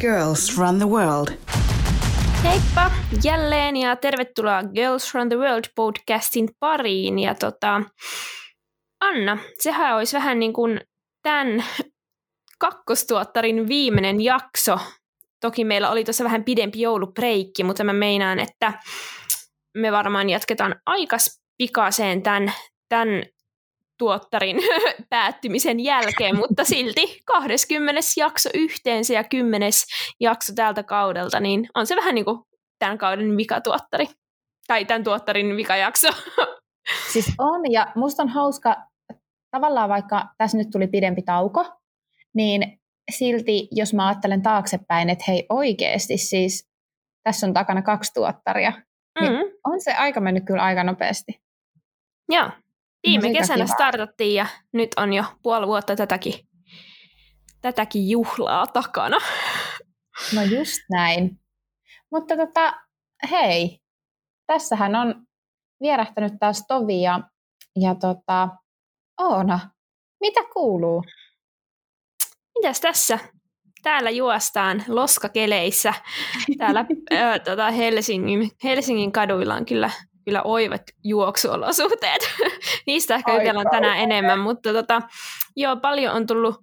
Girls Run the World. Heippa jälleen ja tervetuloa Girls Run the World podcastin pariin. Ja tota, Anna, sehän olisi vähän niin kuin tämän kakkostuottarin viimeinen jakso. Toki meillä oli tuossa vähän pidempi joulupreikki, mutta mä meinaan, että me varmaan jatketaan aikas pikaiseen tämän, tämän tuottarin päättymisen jälkeen, mutta silti 20. jakso yhteensä ja 10. jakso tältä kaudelta, niin on se vähän niin kuin tämän kauden vikatuottari. Tai tämän tuottarin vikajakso. Siis on, ja musta on hauska, tavallaan vaikka tässä nyt tuli pidempi tauko, niin silti jos mä ajattelen taaksepäin, että hei oikeasti siis tässä on takana kaksi tuottaria, niin mm-hmm. on se aika mennyt kyllä aika nopeasti. Joo, Viime kesänä startattiin ja nyt on jo puoli vuotta tätäkin, tätäkin juhlaa takana. No just näin. Mutta tota, hei, tässähän on vierähtänyt taas Tovi ja, ja tota, Oona, mitä kuuluu? Mitäs tässä? Täällä juostaan loskakeleissä. Täällä ää, tota Helsingin, Helsingin kaduilla on kyllä kyllä oivat juoksuolosuhteet. Niistä ehkä jutellaan tänään enemmän, mutta tota, joo, paljon on tullut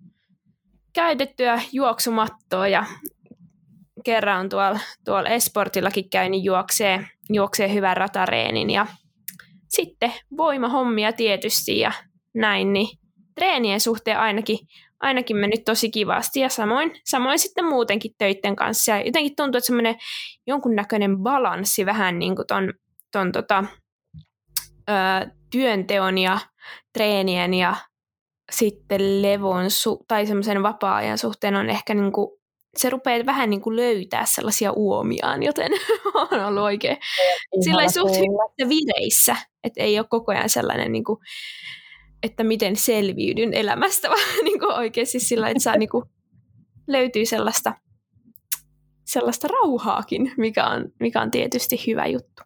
käytettyä juoksumattoa ja kerran on tuolla, tuolla Esportillakin käynyt juoksee, juoksee hyvän ratareenin ja sitten voimahommia tietysti ja näin, niin treenien suhteen ainakin, ainakin mennyt tosi kivasti ja samoin, samoin sitten muutenkin töiden kanssa. Ja jotenkin tuntuu, että semmoinen jonkunnäköinen balanssi vähän niin kuin ton ton tota, ö, työnteon ja treenien ja sitten levon su- tai semmoisen vapaa-ajan suhteen on ehkä niinku, se rupeaa vähän niinku löytää sellaisia uomiaan, joten on ollut oikein sillä suht vireissä, että ei ole koko ajan sellainen niinku, että miten selviydyn elämästä, vaan niinku oikeasti sillä, että saa niinku, löytyy sellaista, sellaista rauhaakin, mikä on, mikä on tietysti hyvä juttu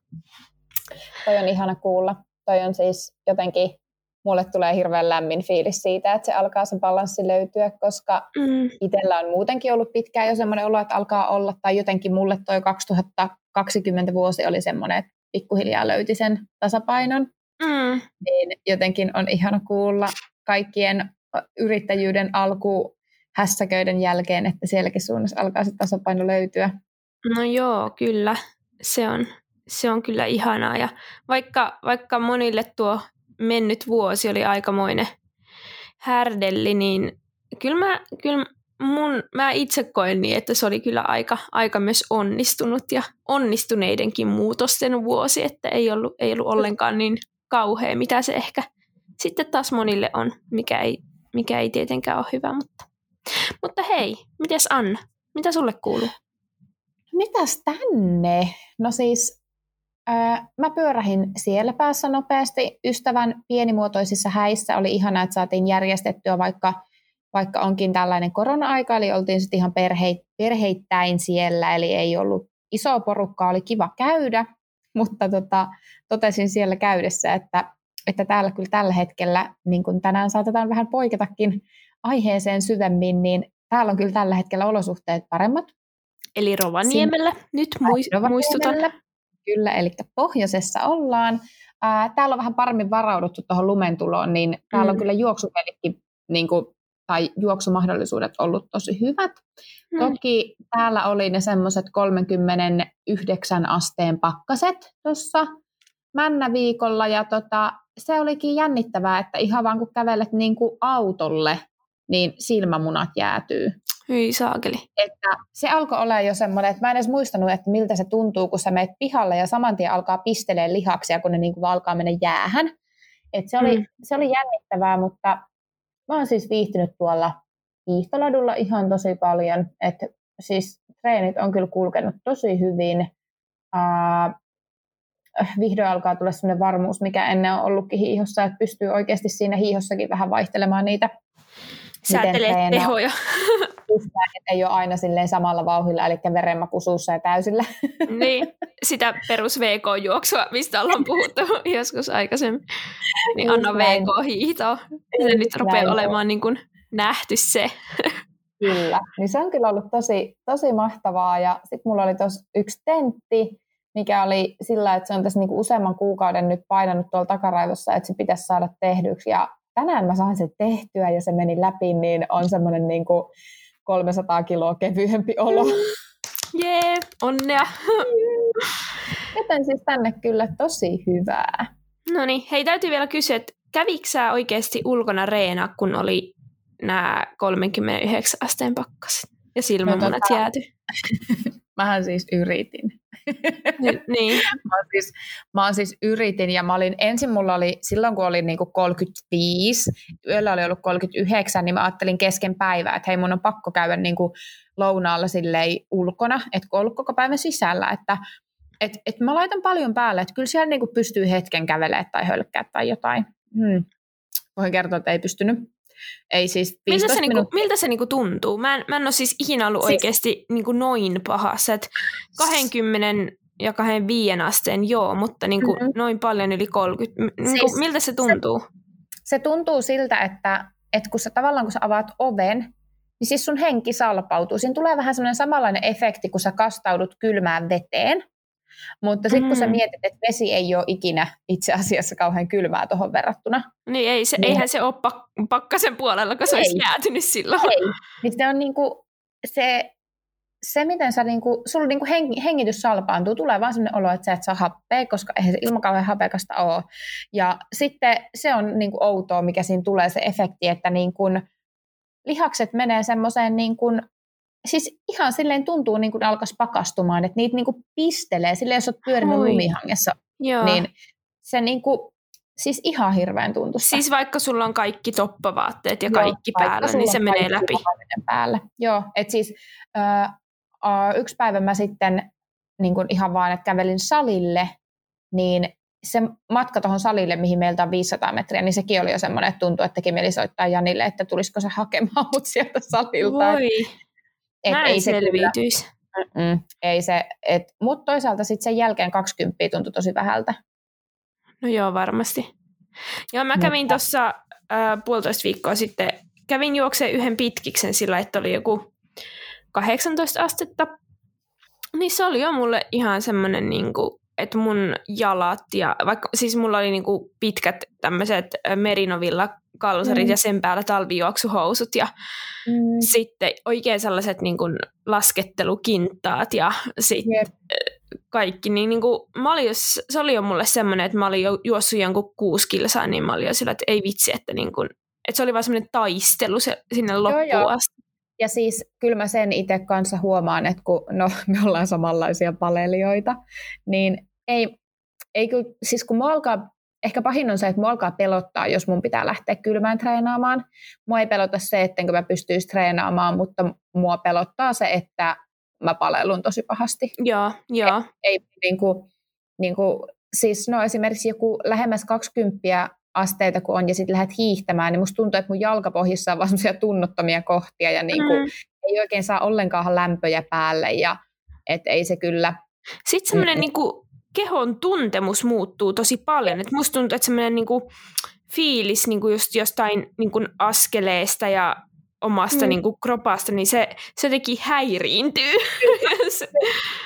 toi on ihana kuulla. Toi on siis jotenkin, mulle tulee hirveän lämmin fiilis siitä, että se alkaa se balanssi löytyä, koska mm. itsellä on muutenkin ollut pitkään jo semmoinen olo, että alkaa olla, tai jotenkin mulle toi 2020 vuosi oli semmoinen, että pikkuhiljaa löyti sen tasapainon. Mm. Niin jotenkin on ihana kuulla kaikkien yrittäjyyden alku hässäköiden jälkeen, että sielläkin suunnassa alkaa se tasapaino löytyä. No joo, kyllä. Se on, se on kyllä ihanaa. Ja vaikka, vaikka monille tuo mennyt vuosi oli aikamoinen härdelli, niin kyllä mä, kyllä mun, mä itse koen niin, että se oli kyllä aika, aika myös onnistunut ja onnistuneidenkin muutosten vuosi, että ei ollut, ei ollut ollenkaan niin kauhea, mitä se ehkä sitten taas monille on, mikä ei, mikä ei tietenkään ole hyvä. Mutta, mutta hei, mites Anna, mitä sulle kuuluu? Mitäs tänne? No siis Mä pyörähin siellä päässä nopeasti. Ystävän pienimuotoisissa häissä oli ihana, että saatiin järjestettyä, vaikka, vaikka onkin tällainen korona-aika, eli oltiin sitten ihan perheit, perheittäin siellä, eli ei ollut iso porukka, oli kiva käydä, mutta tota, totesin siellä käydessä, että, että täällä kyllä tällä hetkellä, niin kuin tänään saatetaan vähän poiketakin aiheeseen syvemmin, niin täällä on kyllä tällä hetkellä olosuhteet paremmat. Eli Rovaniemellä, Siin, nyt muist- muistutan. Kyllä, eli pohjoisessa ollaan. Ää, täällä on vähän paremmin varauduttu tuohon lumentuloon, niin täällä mm. on kyllä juoksupelikin niin kuin, tai juoksumahdollisuudet ollut tosi hyvät. Mm. Toki täällä oli ne semmoiset 39 asteen pakkaset tuossa männäviikolla, ja tota, se olikin jännittävää, että ihan vaan kun kävelet niin kuin autolle, niin silmämunat jäätyy. Hyi saakeli. Että se alkoi olla jo semmoinen, että mä en edes muistanut, että miltä se tuntuu, kun sä meet pihalle ja saman tien alkaa pistelee lihaksia, kun ne niin kuin alkaa mennä jäähän. Et se, oli, mm. se oli jännittävää, mutta mä oon siis viihtynyt tuolla hiihtoladulla ihan tosi paljon. Että siis treenit on kyllä kulkenut tosi hyvin. Uh, vihdoin alkaa tulla sellainen varmuus, mikä ennen on ollutkin hiihossa, että pystyy oikeasti siinä hiihossakin vähän vaihtelemaan niitä. Säätelee tehoja. että ei ole aina silleen samalla vauhilla, eli verenmaku suussa ja täysillä. Niin, sitä perus VK-juoksua, mistä ollaan puhuttu joskus aikaisemmin. Niin anna VK-hiihtoa. Se nyt rupeaa olemaan niin kuin nähty se. Kyllä, niin se on kyllä ollut tosi, tosi mahtavaa. Ja sitten mulla oli tuossa yksi tentti, mikä oli sillä, että se on tässä niinku useamman kuukauden nyt painanut tuolla takaraivossa, että se pitäisi saada tehdyksi. Ja tänään mä sain sen tehtyä ja se meni läpi, niin on semmoinen niinku 300 kiloa kevyempi olo. Jee, yeah, onnea! Joten siis tänne kyllä tosi hyvää. No niin, hei täytyy vielä kysyä, että kävikö sä oikeasti ulkona reena, kun oli nämä 39 asteen pakkaset ja silmämunat no, tota, jääty? Mähän siis yritin. niin. mä, siis, mä siis yritin ja mä olin, ensin mulla oli, silloin kun olin niinku 35, yöllä oli ollut 39, niin mä ajattelin kesken päivää, että hei mun on pakko käydä niinku lounaalla silleen ulkona, että kun ollut koko päivän sisällä, että et, et mä laitan paljon päälle, että kyllä siellä niinku pystyy hetken kävelemään tai hölkkää tai jotain. Hmm. Voin kertoa, että ei pystynyt. Ei siis miltä se, niinku, miltä se niinku tuntuu? Mä en, mä en ole siis ikinä ollut siis... oikeasti niinku noin pahassa. Et 20 ja 25 asteen joo, mutta niinku mm-hmm. noin paljon yli 30. Niinku, siis, miltä se tuntuu? Se, se tuntuu siltä, että, että kun sä tavallaan kun sä avaat oven, niin siis sun henki salpautuu. Siinä tulee vähän semmoinen samanlainen efekti, kun sä kastaudut kylmään veteen. Mutta sitten mm. kun sä mm. mietit, että vesi ei ole ikinä itse asiassa kauhean kylmää tuohon verrattuna. Niin, ei se, niin. eihän se ole pak- pakkasen puolella, kun se ei. olisi jäätynyt silloin. Ei. Niin se on niinku, se, se, miten sä niinku, sulla niinku heng, hengitys salpaantuu, tulee vaan sellainen olo, että sä et saa happea, koska eihän se ilma kauhean hapekasta ole. Ja sitten se on niinku outoa, mikä siinä tulee se efekti, että niinku, lihakset menee semmoiseen niin kuin siis ihan silleen tuntuu niin kuin alkaisi pakastumaan, että niitä niin kuin pistelee, silleen jos olet pyörinyt Oi. lumihangessa, Joo. niin se niin kuin, siis ihan hirveän tuntuu. Siis vaikka sulla on kaikki toppavaatteet ja Joo, kaikki päällä, niin se menee läpi. Päällä. Joo, että siis äh, äh, yksi päivä mä sitten niin kuin ihan vaan, että kävelin salille, niin se matka tuohon salille, mihin meiltä on 500 metriä, niin sekin oli jo semmoinen, että tuntui, että teki mieli soittaa Janille, että tulisiko se hakemaan mut sieltä salilta. Voi. Et Näin ei selviytyisi. Se ei se, et, mutta toisaalta sitten sen jälkeen 20 tuntui tosi vähältä. No joo, varmasti. Joo, mä kävin mutta... tuossa äh, puolitoista viikkoa sitten, kävin juokseen yhden pitkiksen sillä, että oli joku 18 astetta. Niin se oli jo mulle ihan semmoinen niin kuin, että mun jalat ja vaikka siis mulla oli niinku pitkät tämmöiset merinovilla kalsarit mm. ja sen päällä talvijuoksuhousut ja mm. sitten oikein sellaiset niinku laskettelukintaat ja sitten yep. kaikki. Niin niinku, mä olin, se oli jo mulle semmoinen, että mä olin jo juossut jonkun kuusi kilsaa, niin mä olin jo sillä, että ei vitsi, että, niinku, että se oli vaan semmoinen taistelu se, sinne loppuun joo, joo. asti. Ja siis kyllä mä sen itse kanssa huomaan, että kun no, me ollaan samanlaisia palelijoita, niin ei, ei kyllä, siis kun mua alkaa, ehkä pahin on se, että mua alkaa pelottaa, jos mun pitää lähteä kylmään treenaamaan. Mua ei pelota se, ettenkö mä pystyisi treenaamaan, mutta mua pelottaa se, että mä palelun tosi pahasti. Joo, joo. Ei, ei niin kuin, niin kuin, siis no esimerkiksi joku lähemmäs 20 asteita kun on ja sitten lähdet hiihtämään, niin musta tuntuu, että mun jalkapohjissa on vaan semmoisia tunnottomia kohtia ja niin kuin, mm. ei oikein saa ollenkaan lämpöjä päälle ja et ei se kyllä. Sitten semmoinen mm. niin kuin, kehon tuntemus muuttuu tosi paljon. Et musta tuntuu, että semmoinen niinku fiilis niinku just jostain niinku askeleesta ja omasta mm. niinku kropasta, niin se, se jotenkin häiriintyy.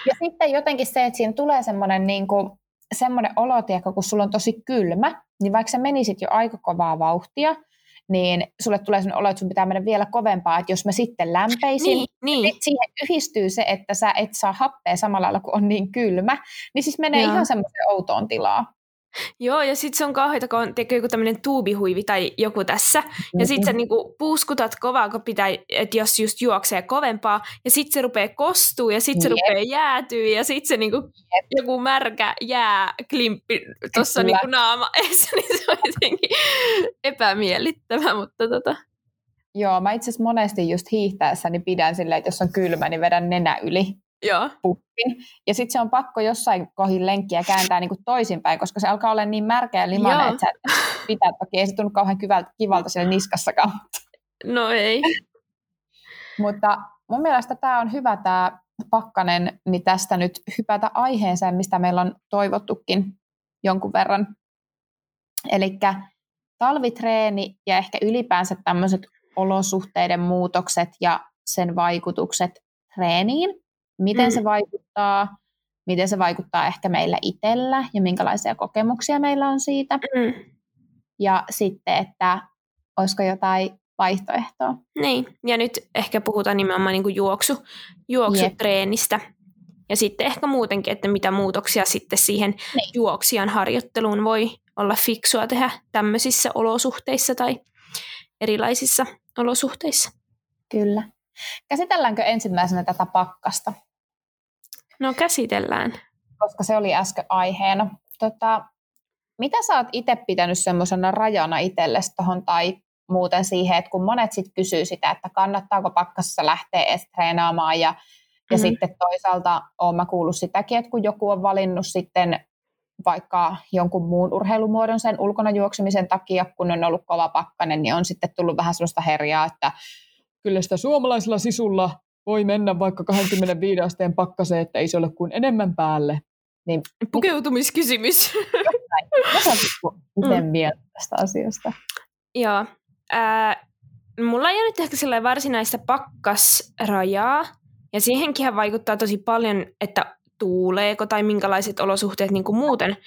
ja sitten jotenkin se, että siinä tulee semmoinen niinku, semmoinen olo, kun sulla on tosi kylmä, niin vaikka sä menisit jo aika kovaa vauhtia, niin sulle tulee sellainen olo, että sun pitää mennä vielä kovempaa, että jos mä sitten lämpeisin, niin, niin. niin siihen yhdistyy se, että sä et saa happea samalla lailla, kun on niin kylmä, niin siis menee Joo. ihan semmoiseen outoon tilaa. Joo, ja sitten se on kauheita, kun on joku tämmöinen tuubihuivi tai joku tässä, ja sitten sä niinku puuskutat kovaa, kun pitää, että jos just juoksee kovempaa, ja sitten se rupeaa kostuu, ja sitten se yep. rupeaa jäätyä, ja sitten se niinku, yep. joku märkä jää klimppi tuossa niinku naama eessä, niin se on jotenkin epämiellyttävä, mutta tota. Joo, mä itse asiassa monesti just hiihtäessäni pidän silleen, että jos on kylmä, niin vedän nenä yli. Joo. puppin. Ja sitten se on pakko jossain kohin lenkkiä kääntää niin kuin toisinpäin, koska se alkaa olla niin märkä ja limainen, että sä pitää toki. Ei se tunnu kauhean kivalta, kivalta siellä niskassakaan. No ei. Mutta mun mielestä tämä on hyvä tämä pakkanen, niin tästä nyt hypätä aiheeseen, mistä meillä on toivottukin jonkun verran. Eli talvitreeni ja ehkä ylipäänsä tämmöiset olosuhteiden muutokset ja sen vaikutukset treeniin, miten mm. se vaikuttaa, miten se vaikuttaa ehkä meillä itsellä ja minkälaisia kokemuksia meillä on siitä. Mm. Ja sitten, että olisiko jotain vaihtoehtoa. Niin, ja nyt ehkä puhutaan nimenomaan niin kuin juoksu, juoksutreenistä. Jep. Ja sitten ehkä muutenkin, että mitä muutoksia sitten siihen niin. juoksijan harjoitteluun voi olla fiksua tehdä tämmöisissä olosuhteissa tai erilaisissa olosuhteissa. Kyllä. Käsitelläänkö ensimmäisenä tätä pakkasta? No käsitellään. Koska se oli äsken aiheena. Tota, mitä sä oot itse pitänyt semmoisena rajana itsellesi tuohon tai muuten siihen, että kun monet sitten kysyy sitä, että kannattaako pakkassa lähteä edes treenaamaan ja, ja mm-hmm. sitten toisaalta olen mä kuullut sitäkin, että kun joku on valinnut sitten vaikka jonkun muun urheilumuodon sen ulkona juoksemisen takia, kun on ollut kova pakkanen, niin on sitten tullut vähän sellaista herjaa, että kyllä sitä suomalaisella sisulla voi mennä vaikka 25 asteen pakkaseen, että ei se ole kuin enemmän päälle. Niin, Pukeutumiskysymys. Miten mm. mieltä tästä asiasta? Joo. Ää, mulla ei ole nyt ehkä sellainen varsinaista pakkasrajaa, ja siihenkin vaikuttaa tosi paljon, että tuuleeko tai minkälaiset olosuhteet niin kuin muuten,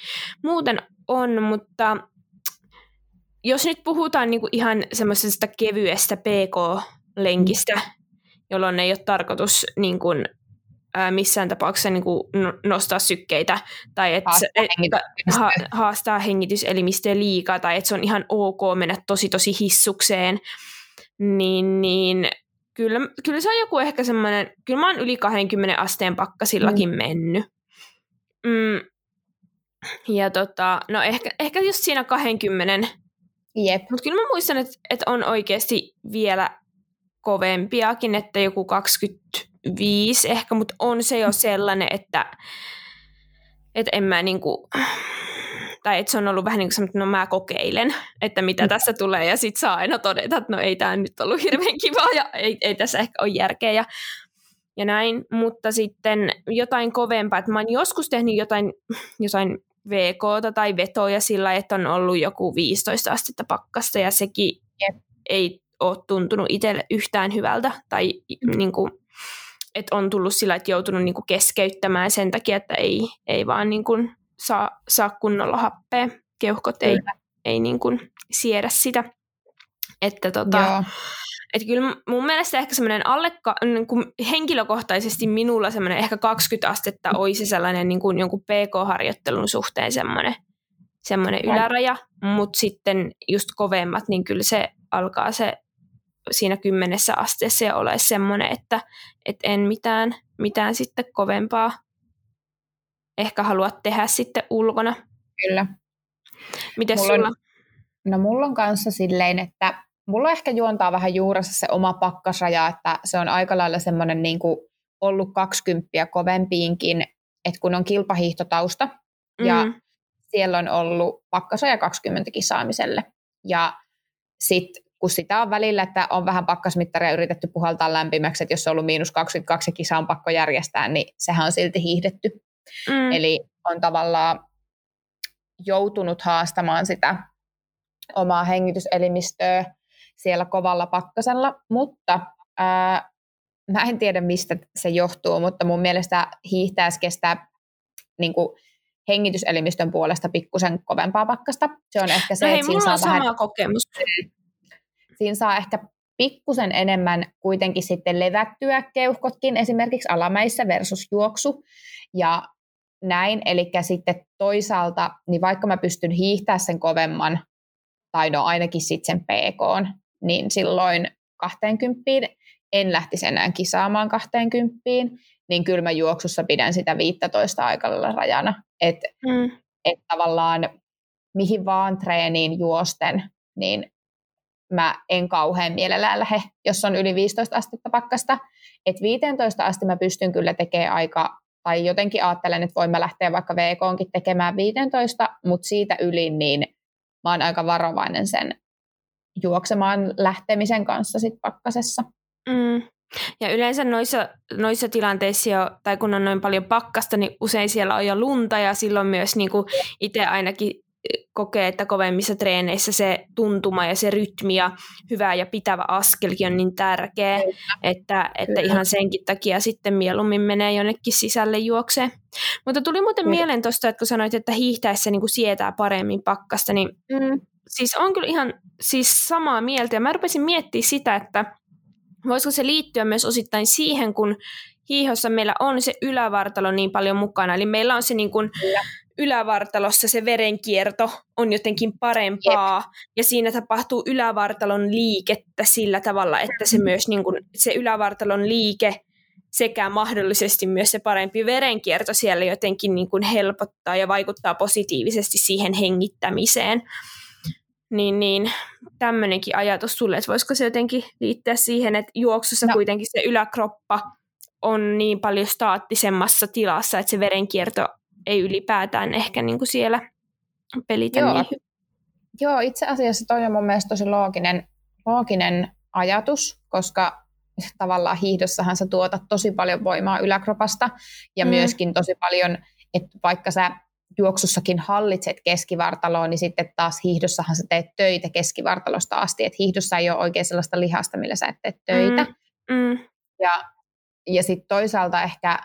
muuten on, mutta jos nyt puhutaan niin kuin ihan semmoisesta kevyestä PK-lenkistä, jolloin ei ole tarkoitus niin kuin, ää, missään tapauksessa niin kuin nostaa sykkeitä tai että haastaa, et, hengitys. ha, haastaa hengityselimistöä liikaa tai että se on ihan ok mennä tosi tosi hissukseen, niin, niin kyllä, kyllä se on joku ehkä semmoinen, kyllä mä oon yli 20 asteen pakkasillakin mm. mennyt. Mm. Ja tota, no ehkä, ehkä just siinä 20. Jep. Mutta kyllä mä muistan, että, että on oikeasti vielä kovempiakin, että joku 25 ehkä, mutta on se jo sellainen, että, että en mä niinku, tai että se on ollut vähän niin kuin että no mä kokeilen, että mitä mm. tässä tulee, ja sitten saa aina todeta, että no ei tämä nyt ollut hirveän kivaa, ja ei, ei tässä ehkä ole järkeä, ja, ja näin, mutta sitten jotain kovempaa, että mä oon joskus tehnyt jotain, jotain VK tai vetoja sillä, että on ollut joku 15 astetta pakkasta, ja sekin ei ole tuntunut itselle yhtään hyvältä, tai mm. niin kuin, että on tullut sillä, että joutunut niin kuin keskeyttämään sen takia, että ei, ei vaan niin kuin saa, saa kunnolla happea. Keuhkot ei, ei niin kuin siedä sitä. Että tota, että kyllä mun mielestä ehkä semmoinen alle, niin kuin henkilökohtaisesti minulla semmoinen ehkä 20 astetta olisi sellainen niin kuin jonkun PK-harjoittelun suhteen semmoinen, semmoinen yläraja, mutta sitten just kovemmat, niin kyllä se alkaa se siinä kymmenessä asteessa ja ole semmoinen, että et en mitään, mitään sitten kovempaa ehkä haluat tehdä sitten ulkona. Kyllä. Miten mulla sulla? On, no mulla on kanssa silleen, että mulla ehkä juontaa vähän juuressa se oma pakkasraja, että se on aika lailla semmoinen niin kuin ollut kaksikymppiä kovempiinkin, että kun on kilpahiihtotausta mm. ja siellä on ollut pakkasaja 20 kisaamiselle. Ja sitten kun sitä on välillä, että on vähän pakkasmittaria yritetty puhaltaa lämpimäksi, että jos on ollut miinus 22 ja kisa on pakko järjestää, niin sehän on silti hiihdetty. Mm. Eli on tavallaan joutunut haastamaan sitä omaa hengityselimistöä siellä kovalla pakkasella, mutta ää, mä en tiedä mistä se johtuu, mutta mun mielestä hiihtäessä kestää niin kuin, hengityselimistön puolesta pikkusen kovempaa pakkasta. Se on ehkä se, no hei, että siinä saa sama vähän, kokemus. Siinä saa ehkä pikkusen enemmän kuitenkin sitten levättyä keuhkotkin esimerkiksi alamäissä versus juoksu. Ja näin, eli sitten toisaalta, niin vaikka mä pystyn hiihtämään sen kovemman, tai no ainakin sitten sen PK, niin silloin 20 en lähtisi enää kisaamaan 20, niin kyllä mä juoksussa pidän sitä 15 aikalla rajana. Että mm. et tavallaan mihin vaan treeniin juosten, niin mä en kauhean mielellään lähde, jos on yli 15 astetta pakkasta. Et 15 asti mä pystyn kyllä tekemään aika tai jotenkin ajattelen, että voin mä lähteä vaikka VKonkin tekemään 15, mutta siitä yli niin mä oon aika varovainen sen juoksemaan lähtemisen kanssa sit pakkasessa. Mm. Ja yleensä noissa, noissa tilanteissa, jo, tai kun on noin paljon pakkasta, niin usein siellä on jo lunta ja silloin myös niin kuin itse ainakin kokee, että kovemmissa treeneissä se tuntuma ja se rytmi ja hyvä ja pitävä askelkin on niin tärkeä, Kyllä. että, että ihan senkin takia sitten mieluummin menee jonnekin sisälle juokseen. Mutta tuli muuten Kyllä. mieleen tuosta, että kun sanoit, että hiihtäessä niin kuin sietää paremmin pakkasta, niin mm. siis on kyllä ihan siis samaa mieltä. Ja mä rupesin miettimään sitä, että voisiko se liittyä myös osittain siihen, kun hiihossa meillä on se ylävartalo niin paljon mukana. Eli meillä on se niin kuin ylävartalossa se verenkierto on jotenkin parempaa Jep. ja siinä tapahtuu ylävartalon liikettä sillä tavalla, että se myös niin kuin, se ylävartalon liike sekä mahdollisesti myös se parempi verenkierto siellä jotenkin niin kuin helpottaa ja vaikuttaa positiivisesti siihen hengittämiseen. Niin, niin tämmöinenkin ajatus sulle, että voisiko se jotenkin liittyä siihen, että juoksussa no. kuitenkin se yläkroppa on niin paljon staattisemmassa tilassa, että se verenkierto ei ylipäätään ehkä niin kuin siellä pelitä Joo. niin Joo, itse asiassa toi on mun mielestä tosi looginen, looginen ajatus, koska tavallaan hiihdossahan sä tuotat tosi paljon voimaa yläkropasta ja mm. myöskin tosi paljon, että vaikka sä juoksussakin hallitset keskivartaloa, niin sitten taas hiihdossahan sä teet töitä keskivartalosta asti, että hiihdossa ei ole oikein sellaista lihasta, millä sä et tee töitä. Mm. Mm. Ja, ja sitten toisaalta ehkä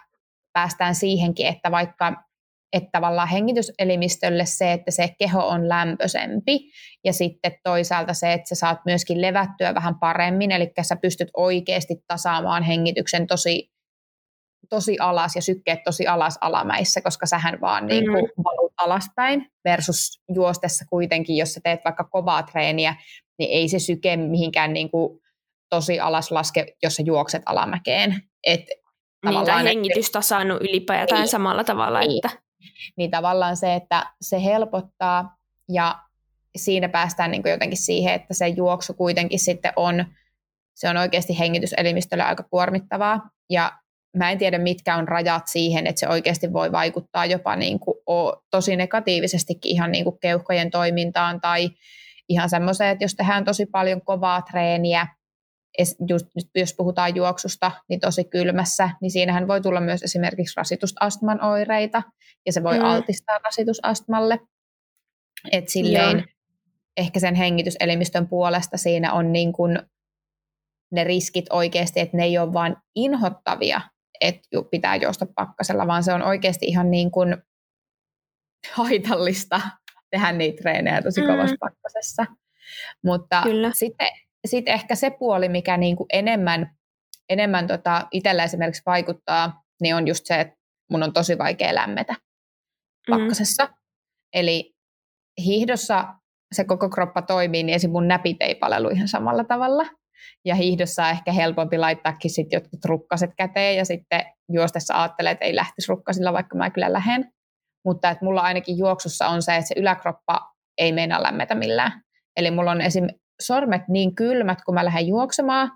päästään siihenkin, että vaikka että tavallaan hengityselimistölle se, että se keho on lämpöisempi ja sitten toisaalta se, että sä saat myöskin levättyä vähän paremmin, eli sä pystyt oikeasti tasaamaan hengityksen tosi, tosi alas ja sykkeet tosi alas alamäissä, koska sähän vaan niin kuin mm. valut alaspäin versus juostessa kuitenkin, jos sä teet vaikka kovaa treeniä, niin ei se syke mihinkään niin kuin tosi alas laske, jos sä juokset alamäkeen. Et niin, tai hengitys tasannut ylipäätään niin, samalla tavalla. Niin. Että niin tavallaan se, että se helpottaa ja siinä päästään niin kuin jotenkin siihen, että se juoksu kuitenkin sitten on, se on oikeasti hengityselimistölle aika kuormittavaa. Ja mä en tiedä mitkä on rajat siihen, että se oikeasti voi vaikuttaa jopa niin kuin tosi negatiivisestikin ihan niin kuin keuhkojen toimintaan tai ihan semmoiseen, että jos tehdään tosi paljon kovaa treeniä, just, jos puhutaan juoksusta, niin tosi kylmässä, niin siinähän voi tulla myös esimerkiksi rasitusastman oireita, ja se voi mm. altistaa rasitusastmalle. Et silleen Joo. ehkä sen hengityselimistön puolesta siinä on niin kuin ne riskit oikeasti, että ne ei ole vain inhottavia, että pitää juosta pakkasella, vaan se on oikeasti ihan niin kuin haitallista tehdä niitä treenejä tosi kovassa mm. pakkasessa. Mutta Kyllä. sitten sitten ehkä se puoli, mikä niin kuin enemmän, enemmän tota itsellä esimerkiksi vaikuttaa, niin on just se, että mun on tosi vaikea lämmetä mm. pakkasessa. Mm. Eli hiihdossa se koko kroppa toimii, niin esim. mun näpit ei palelu ihan samalla tavalla. Ja hiihdossa on ehkä helpompi laittaakin sitten jotkut rukkaset käteen ja sitten juostessa ajattelee, että ei lähtisi rukkasilla, vaikka mä kyllä lähden. Mutta että mulla ainakin juoksussa on se, että se yläkroppa ei meinaa lämmetä millään. Eli mulla on esim sormet niin kylmät, kun mä lähden juoksemaan,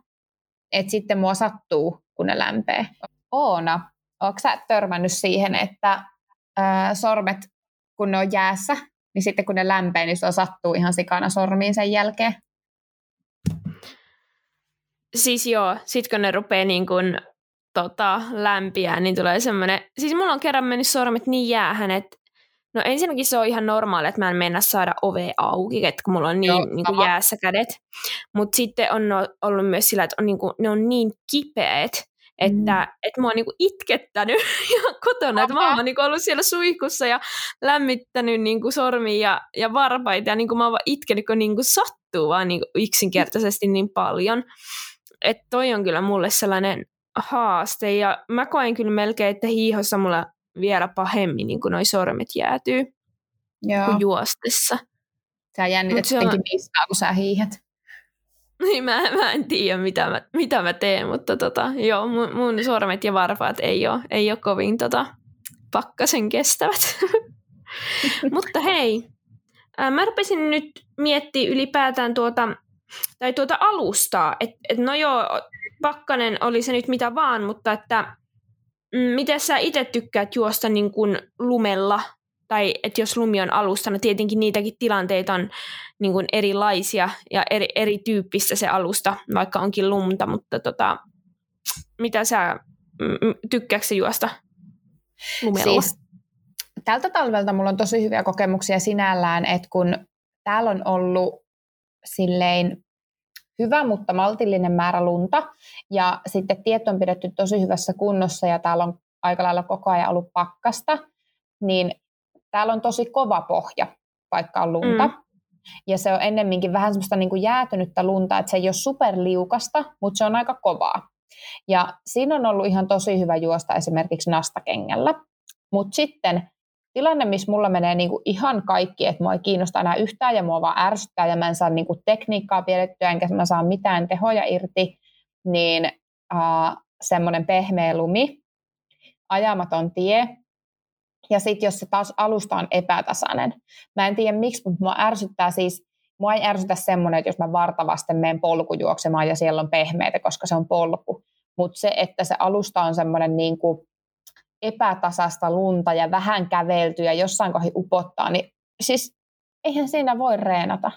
että sitten mua sattuu, kun ne lämpee. Oona, onko sä törmännyt siihen, että ää, sormet, kun ne on jäässä, niin sitten kun ne lämpee, niin se sattuu ihan sikana sormiin sen jälkeen? Siis joo, sit kun ne rupeaa niin kun, tota, lämpiä, niin tulee semmoinen... Siis mulla on kerran mennyt sormet niin jäähän, että No ensinnäkin se on ihan normaali, että mä en mennä saada ove auki, että kun mulla on niin, Joo, niin kuin jäässä kädet. Mutta sitten on ollut myös sillä, että on niin kuin, ne on niin kipeät, että, mm. että mua on niin kuin itkettänyt ihan kotona. Että mä oon niin kuin ollut siellä suihkussa ja lämmittänyt niin kuin sormia ja, ja varpaita ja niin kuin mä oon vaan itkenyt, kun niin kuin sattuu vaan niin kuin yksinkertaisesti niin paljon. Että toi on kyllä mulle sellainen haaste ja mä koen kyllä melkein, että hiihossa mulla vielä pahemmin niin kuin noi sormet jäätyy Joo. kuin juostessa. Sä jännität se on... niskaa, kun sä hiihet. Niin, mä, mä en tiedä, mitä mä, mitä mä teen, mutta tota, joo, mun, mun sormet ja varpaat ei ole, ei ole kovin tota, pakkasen kestävät. mutta hei, ää, mä rupesin nyt miettimään ylipäätään tuota, tai tuota alustaa, että et no joo, pakkanen oli se nyt mitä vaan, mutta että miten sä itse tykkäät juosta niin kuin lumella? Tai että jos lumi on alustana, tietenkin niitäkin tilanteita on niin kuin erilaisia ja eri, erityyppistä se alusta, vaikka onkin lumta, mutta tota, mitä sä, tykkääkö juosta lumella? Siis tältä talvelta mulla on tosi hyviä kokemuksia sinällään, että kun täällä on ollut silleen hyvä, mutta maltillinen määrä lunta, ja sitten tiet on pidetty tosi hyvässä kunnossa, ja täällä on aika lailla koko ajan ollut pakkasta, niin täällä on tosi kova pohja, vaikka on lunta. Mm. Ja se on ennemminkin vähän semmoista niin kuin jäätynyttä lunta, että se ei ole superliukasta, mutta se on aika kovaa. Ja siinä on ollut ihan tosi hyvä juosta esimerkiksi nastakengällä. Mutta sitten tilanne, missä mulla menee niinku ihan kaikki, että mua ei kiinnosta enää yhtään ja mua vaan ärsyttää ja mä en saa niinku tekniikkaa piedettyä enkä mä saa mitään tehoja irti, niin äh, semmoinen pehmeä lumi, ajamaton tie, ja sitten jos se taas alusta on epätasainen. Mä en tiedä miksi, mutta mua ärsyttää siis, mua ei ärsytä semmoinen, että jos mä vartavasti menen polkujuoksemaan ja siellä on pehmeitä, koska se on polku. Mutta se, että se alusta on semmoinen niin kuin epätasasta lunta ja vähän käveltyä, jossain kohdin upottaa, niin siis eihän siinä voi reenata.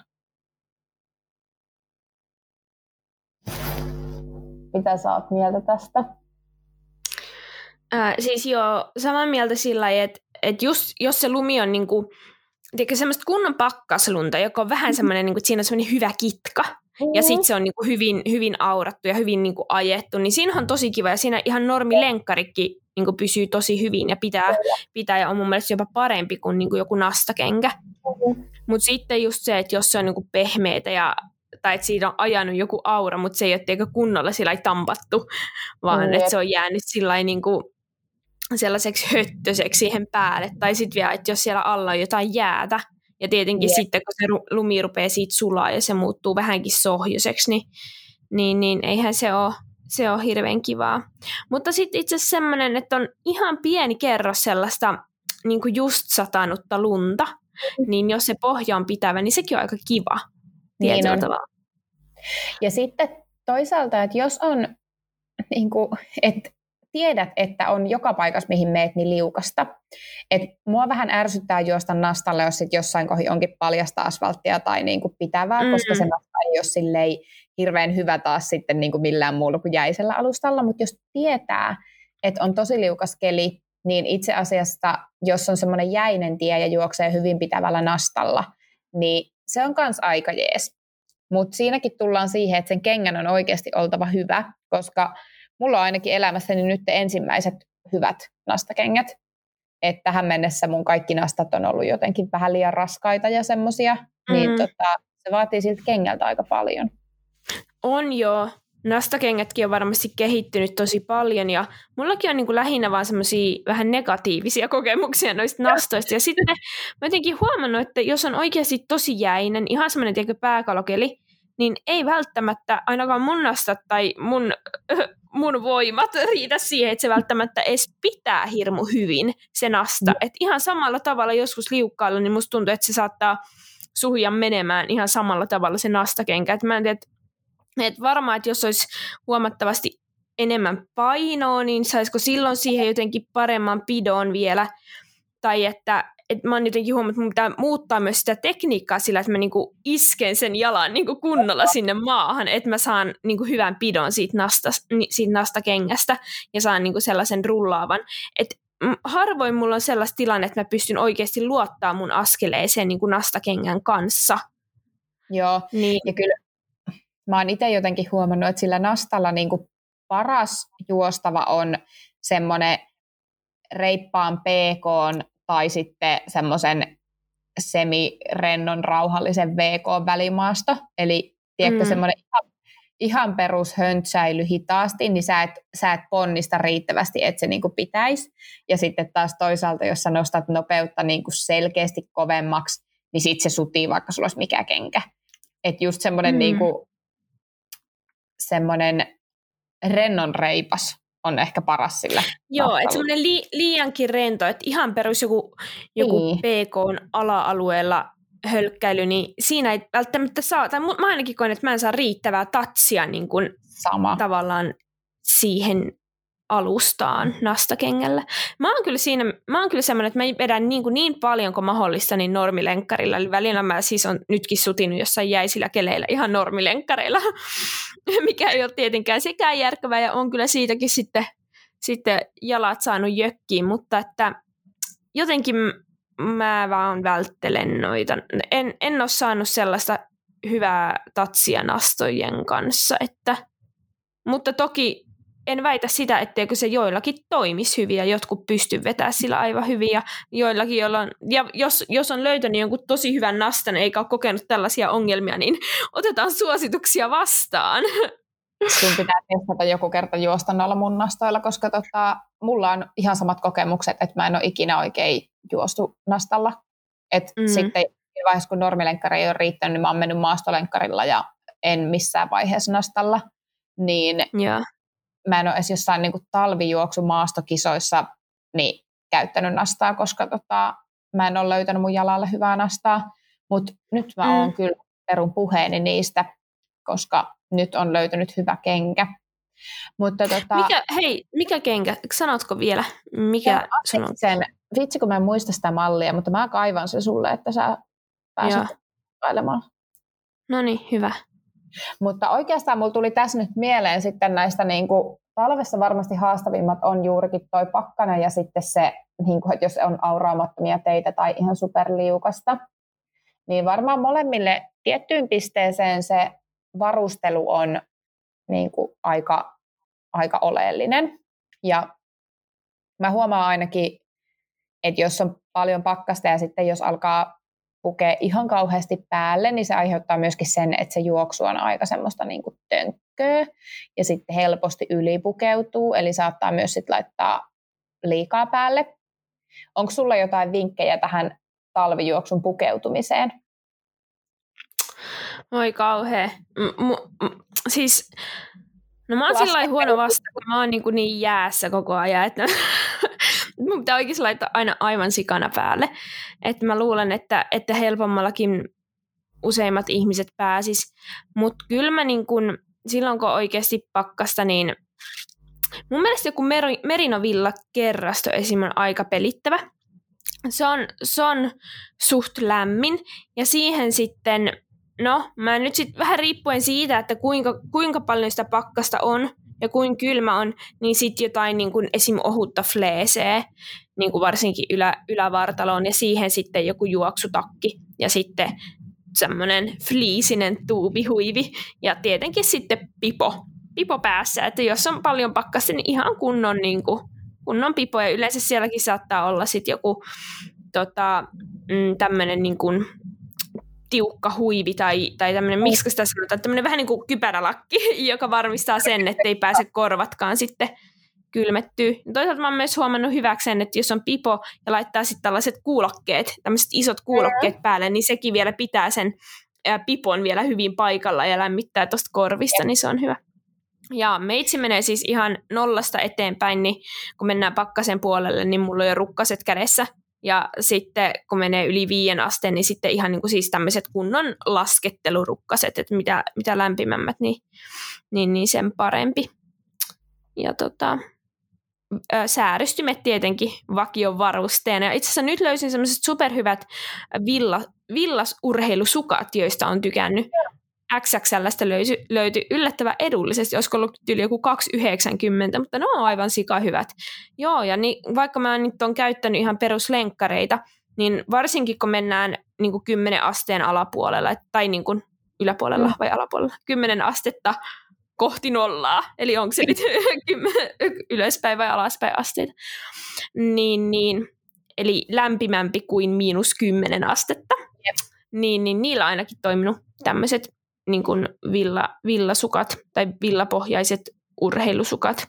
Mitä sä oot mieltä tästä? Äh, siis joo, samaa mieltä sillä että, että just jos se lumi on niinku, tiedätkö, semmoista kunnon pakkaslunta, joka on vähän semmoinen, niinku, että siinä on semmoinen hyvä kitka, mm-hmm. ja sitten se on niinku hyvin, hyvin aurattu ja hyvin niinku ajettu, niin siinä on tosi kiva, ja siinä ihan normi lenkkarikin niinku pysyy tosi hyvin, ja pitää, pitää ja on mun mielestä jopa parempi kuin niinku joku nastakenkä. Mm-hmm. Mutta sitten just se, että jos se on niinku pehmeitä ja tai että siitä on ajanut joku aura, mutta se ei ole kunnolla sillä tampattu, vaan mm. että se on jäänyt sillä niin kuin sellaiseksi höttöseksi siihen päälle. Tai sitten vielä, että jos siellä alla on jotain jäätä, ja tietenkin yeah. sitten, kun se lumi rupeaa siitä sulaa ja se muuttuu vähänkin sohjoiseksi, niin, niin, niin eihän se ole, se ole hirveän kivaa. Mutta sitten itse asiassa semmoinen, että on ihan pieni kerros sellaista niin kuin just satanutta lunta, mm. niin jos se pohja on pitävä, niin sekin on aika kiva niin on. tavalla. Ja sitten toisaalta, että jos on, niin kuin, että tiedät, että on joka paikassa, mihin meet, niin liukasta. Et mua vähän ärsyttää juosta nastalle, jos sit jossain kohdin onkin paljasta asfalttia tai niinku pitävää, mm-hmm. koska se nasta ei ole silleen hirveän hyvä taas sitten niinku millään muulla kuin jäisellä alustalla. Mutta jos tietää, että on tosi liukas keli, niin itse asiassa, jos on semmoinen jäinen tie ja juoksee hyvin pitävällä nastalla, niin se on myös aika jees. Mutta siinäkin tullaan siihen, että sen kengän on oikeasti oltava hyvä, koska mulla on ainakin elämässäni nyt ensimmäiset hyvät nastakengät. Että tähän mennessä mun kaikki nastat on ollut jotenkin vähän liian raskaita ja semmosia, mm. niin tota, se vaatii siltä kengältä aika paljon. On joo. Nastakengätkin on varmasti kehittynyt tosi paljon ja mullakin on niin kuin lähinnä vaan semmoisia vähän negatiivisia kokemuksia noista nastoista. Ja sitten mä jotenkin huomannut, että jos on oikeasti tosi jäinen, ihan semmoinen tiedätkö, pääkalokeli, niin ei välttämättä ainakaan mun nastat tai mun mun voimat riitä siihen, että se välttämättä edes pitää hirmu hyvin se nasta. Mm. Et ihan samalla tavalla joskus liukkailla, niin musta tuntuu, että se saattaa suhia menemään ihan samalla tavalla se nastakenkä. Et mä en tiedä, että et varmaan, että jos olisi huomattavasti enemmän painoa, niin saisiko silloin siihen jotenkin paremman pidon vielä, tai että et mä oon jotenkin huomannut, että mun pitää muuttaa myös sitä tekniikkaa sillä, että mä niinku isken sen jalan niinku kunnolla sinne maahan, että mä saan niinku hyvän pidon siitä, nasta, siitä nastakengästä ja saan niinku sellaisen rullaavan. Et harvoin mulla on sellaista tilanne, että mä pystyn oikeasti luottaa mun askeleeseen niin kuin nastakengän kanssa. Joo, niin. ja kyllä mä oon itse jotenkin huomannut, että sillä nastalla niin kuin paras juostava on semmoinen reippaan PK tai sitten semmoisen semirennon rauhallisen VK-välimaasto. Eli tiedätkö, mm. semmoinen ihan, ihan perus höntsäily hitaasti, niin sä et, sä et ponnista riittävästi, että se niinku pitäisi. Ja sitten taas toisaalta, jos sä nostat nopeutta niinku selkeästi kovemmaksi, niin sitten se sutii, vaikka sulla olisi mikä kenkä. Että just semmoinen mm. niinku, semmoinen rennon reipas on ehkä paras sillä. Joo, että semmoinen li- liiankin rento, että ihan perus joku, joku niin. PK ala-alueella hölkkäily, niin siinä ei välttämättä saa, tai mä ainakin koen, että mä en saa riittävää tatsia niin kuin Sama. tavallaan siihen alustaan nastakengällä. Mä oon kyllä siinä, mä oon kyllä semmoinen, että mä vedän niin, kuin niin paljon kuin mahdollista niin normilenkkarilla. Eli välillä mä siis on nytkin sutinut jossain jäisillä keleillä ihan normilenkkareilla, mikä ei ole tietenkään sekään järkevää ja on kyllä siitäkin sitten, sitten jalat saanut jökkiin, mutta että jotenkin mä vaan välttelen noita. En, en ole saanut sellaista hyvää tatsia nastojen kanssa, että, mutta toki en väitä sitä, etteikö se joillakin toimisi hyvin ja jotkut pysty vetämään sillä aivan hyvin ja joillakin, joilla on, ja jos, jos on löytänyt jonkun tosi hyvän nastan eikä ole kokenut tällaisia ongelmia, niin otetaan suosituksia vastaan. Sun pitää testata joku kerta juosta noilla mun nastoilla, koska tota, mulla on ihan samat kokemukset, että mä en ole ikinä oikein juostu nastalla. Et mm. Sitten vaiheessa, kun normilenkkari ei ole riittänyt, niin mä oon mennyt maastolenkkarilla ja en missään vaiheessa nastalla. Niin yeah. Mä en ole edes jossain niin talvijuoksu maastokisoissa niin käyttänyt nastaa, koska tota, mä en ole löytänyt mun jalalle hyvää nastaa. Mutta nyt mä mm. oon kyllä perun puheeni niistä, koska nyt on löytynyt hyvä kenkä. Mutta tota, mikä, hei, mikä kenkä? Sanotko vielä? Mikä sun on? Sen, vitsi kun mä en muista sitä mallia, mutta mä kaivan se sulle, että sä pääset. No niin, hyvä. Mutta oikeastaan mulla tuli tässä nyt mieleen sitten näistä niin kuin, talvessa varmasti haastavimmat on juurikin toi pakkana ja sitten se, niin kuin, että jos on auraamattomia teitä tai ihan superliukasta, niin varmaan molemmille tiettyyn pisteeseen se varustelu on niin kuin aika, aika oleellinen. Ja mä huomaan ainakin, että jos on paljon pakkasta ja sitten jos alkaa pukea ihan kauheasti päälle, niin se aiheuttaa myöskin sen, että se juoksu on aika semmoista niin kuin tönkköä ja sitten helposti ylipukeutuu, eli saattaa myös sitten laittaa liikaa päälle. Onko sulla jotain vinkkejä tähän talvijuoksun pukeutumiseen? Oi kauhea. M- m- siis, no mä oon sillä huono vasta, kun mä oon niin, niin jäässä koko ajan, että mun pitää oikeasti laittaa aina aivan sikana päälle. Että mä luulen, että, että helpommallakin useimmat ihmiset pääsis. Mutta kyllä mä niin kun, silloin kun oikeasti pakkasta, niin mun mielestä joku mer- Merinovilla kerrasto esim. on aika pelittävä. Se on, se on suht lämmin ja siihen sitten No, mä nyt sitten vähän riippuen siitä, että kuinka, kuinka paljon sitä pakkasta on ja kuin kylmä on, niin sitten jotain niin kuin esim. ohutta fleeseä, niin kuin varsinkin ylä, ylävartaloon, ja siihen sitten joku juoksutakki, ja sitten semmoinen fliisinen tuubihuivi, ja tietenkin sitten pipo, pipo päässä, että jos on paljon pakkasta, niin ihan kunnon, niin kuin, kunnon pipo, ja yleensä sielläkin saattaa olla sitten joku tota, mm, tämmöinen niin kuin tiukka huivi tai, tai tämmöinen, miksi sitä sanotaan, tämmöinen vähän niin kuin kypärälakki, joka varmistaa sen, että ei pääse korvatkaan sitten kylmettyy. Toisaalta mä oon myös huomannut hyväkseen, että jos on pipo ja laittaa sitten tällaiset kuulokkeet, tämmöiset isot kuulokkeet mm. päälle, niin sekin vielä pitää sen pipon vielä hyvin paikalla ja lämmittää tuosta korvista, niin se on hyvä. Ja meitsi menee siis ihan nollasta eteenpäin, niin kun mennään pakkasen puolelle, niin mulla on jo rukkaset kädessä ja sitten kun menee yli viien asteen, niin sitten ihan niin kuin siis tämmöiset kunnon laskettelurukkaset, että mitä, mitä lämpimämmät, niin, niin, niin sen parempi. Ja tota, säärystymet tietenkin vakion varusteena. Ja itse asiassa nyt löysin semmoiset superhyvät villa, villasurheilusukat, joista on tykännyt. XXLstä löytyi, löytyi yllättävän edullisesti, olisiko ollut yli joku 2,90, mutta ne on aivan sika hyvät. Joo, ja niin, vaikka mä nyt on käyttänyt ihan peruslenkkareita, niin varsinkin kun mennään niin kuin 10 asteen alapuolella, tai niin kuin yläpuolella mm. vai alapuolella, 10 astetta kohti nollaa, eli onko se nyt ylöspäin vai alaspäin asteita, niin, niin, eli lämpimämpi kuin miinus 10 astetta, niin, niin niillä on ainakin toiminut tämmöiset niin kuin villa, villasukat tai villapohjaiset urheilusukat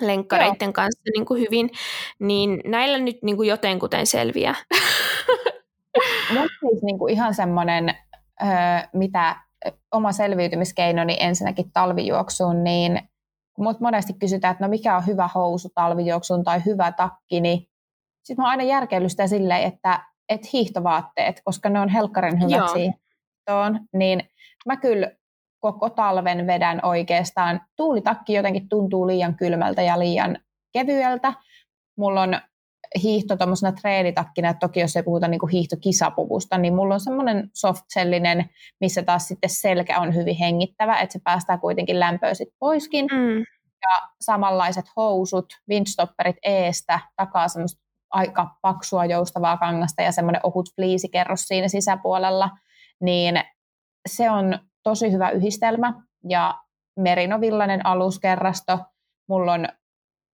lenkkareiden Joo. kanssa niin kuin hyvin, niin näillä nyt niin kuin jotenkuten selviää. Mun siis niin kuin ihan semmoinen, mitä oma selviytymiskeinoni ensinnäkin talvijuoksuun, niin kun monesti kysytään, että no mikä on hyvä housu talvijuoksuun tai hyvä takki, niin sitten mä aina järkeillyt sitä silleen, että, että hiihtovaatteet, koska ne on helkkarin hyvät Joo. siihen, niin mä kyllä koko talven vedän oikeastaan. Tuulitakki jotenkin tuntuu liian kylmältä ja liian kevyeltä. Mulla on hiihto tuommoisena treenitakkina, että toki jos ei puhuta niin hiihtokisapuvusta, niin mulla on semmoinen softsellinen, missä taas sitten selkä on hyvin hengittävä, että se päästää kuitenkin lämpöä sitten poiskin. Mm. Ja samanlaiset housut, windstopperit eestä, takaa semmoista aika paksua joustavaa kangasta ja semmoinen ohut fliisikerros siinä sisäpuolella, niin se on tosi hyvä yhdistelmä ja merinovillainen aluskerrasto. Mulla on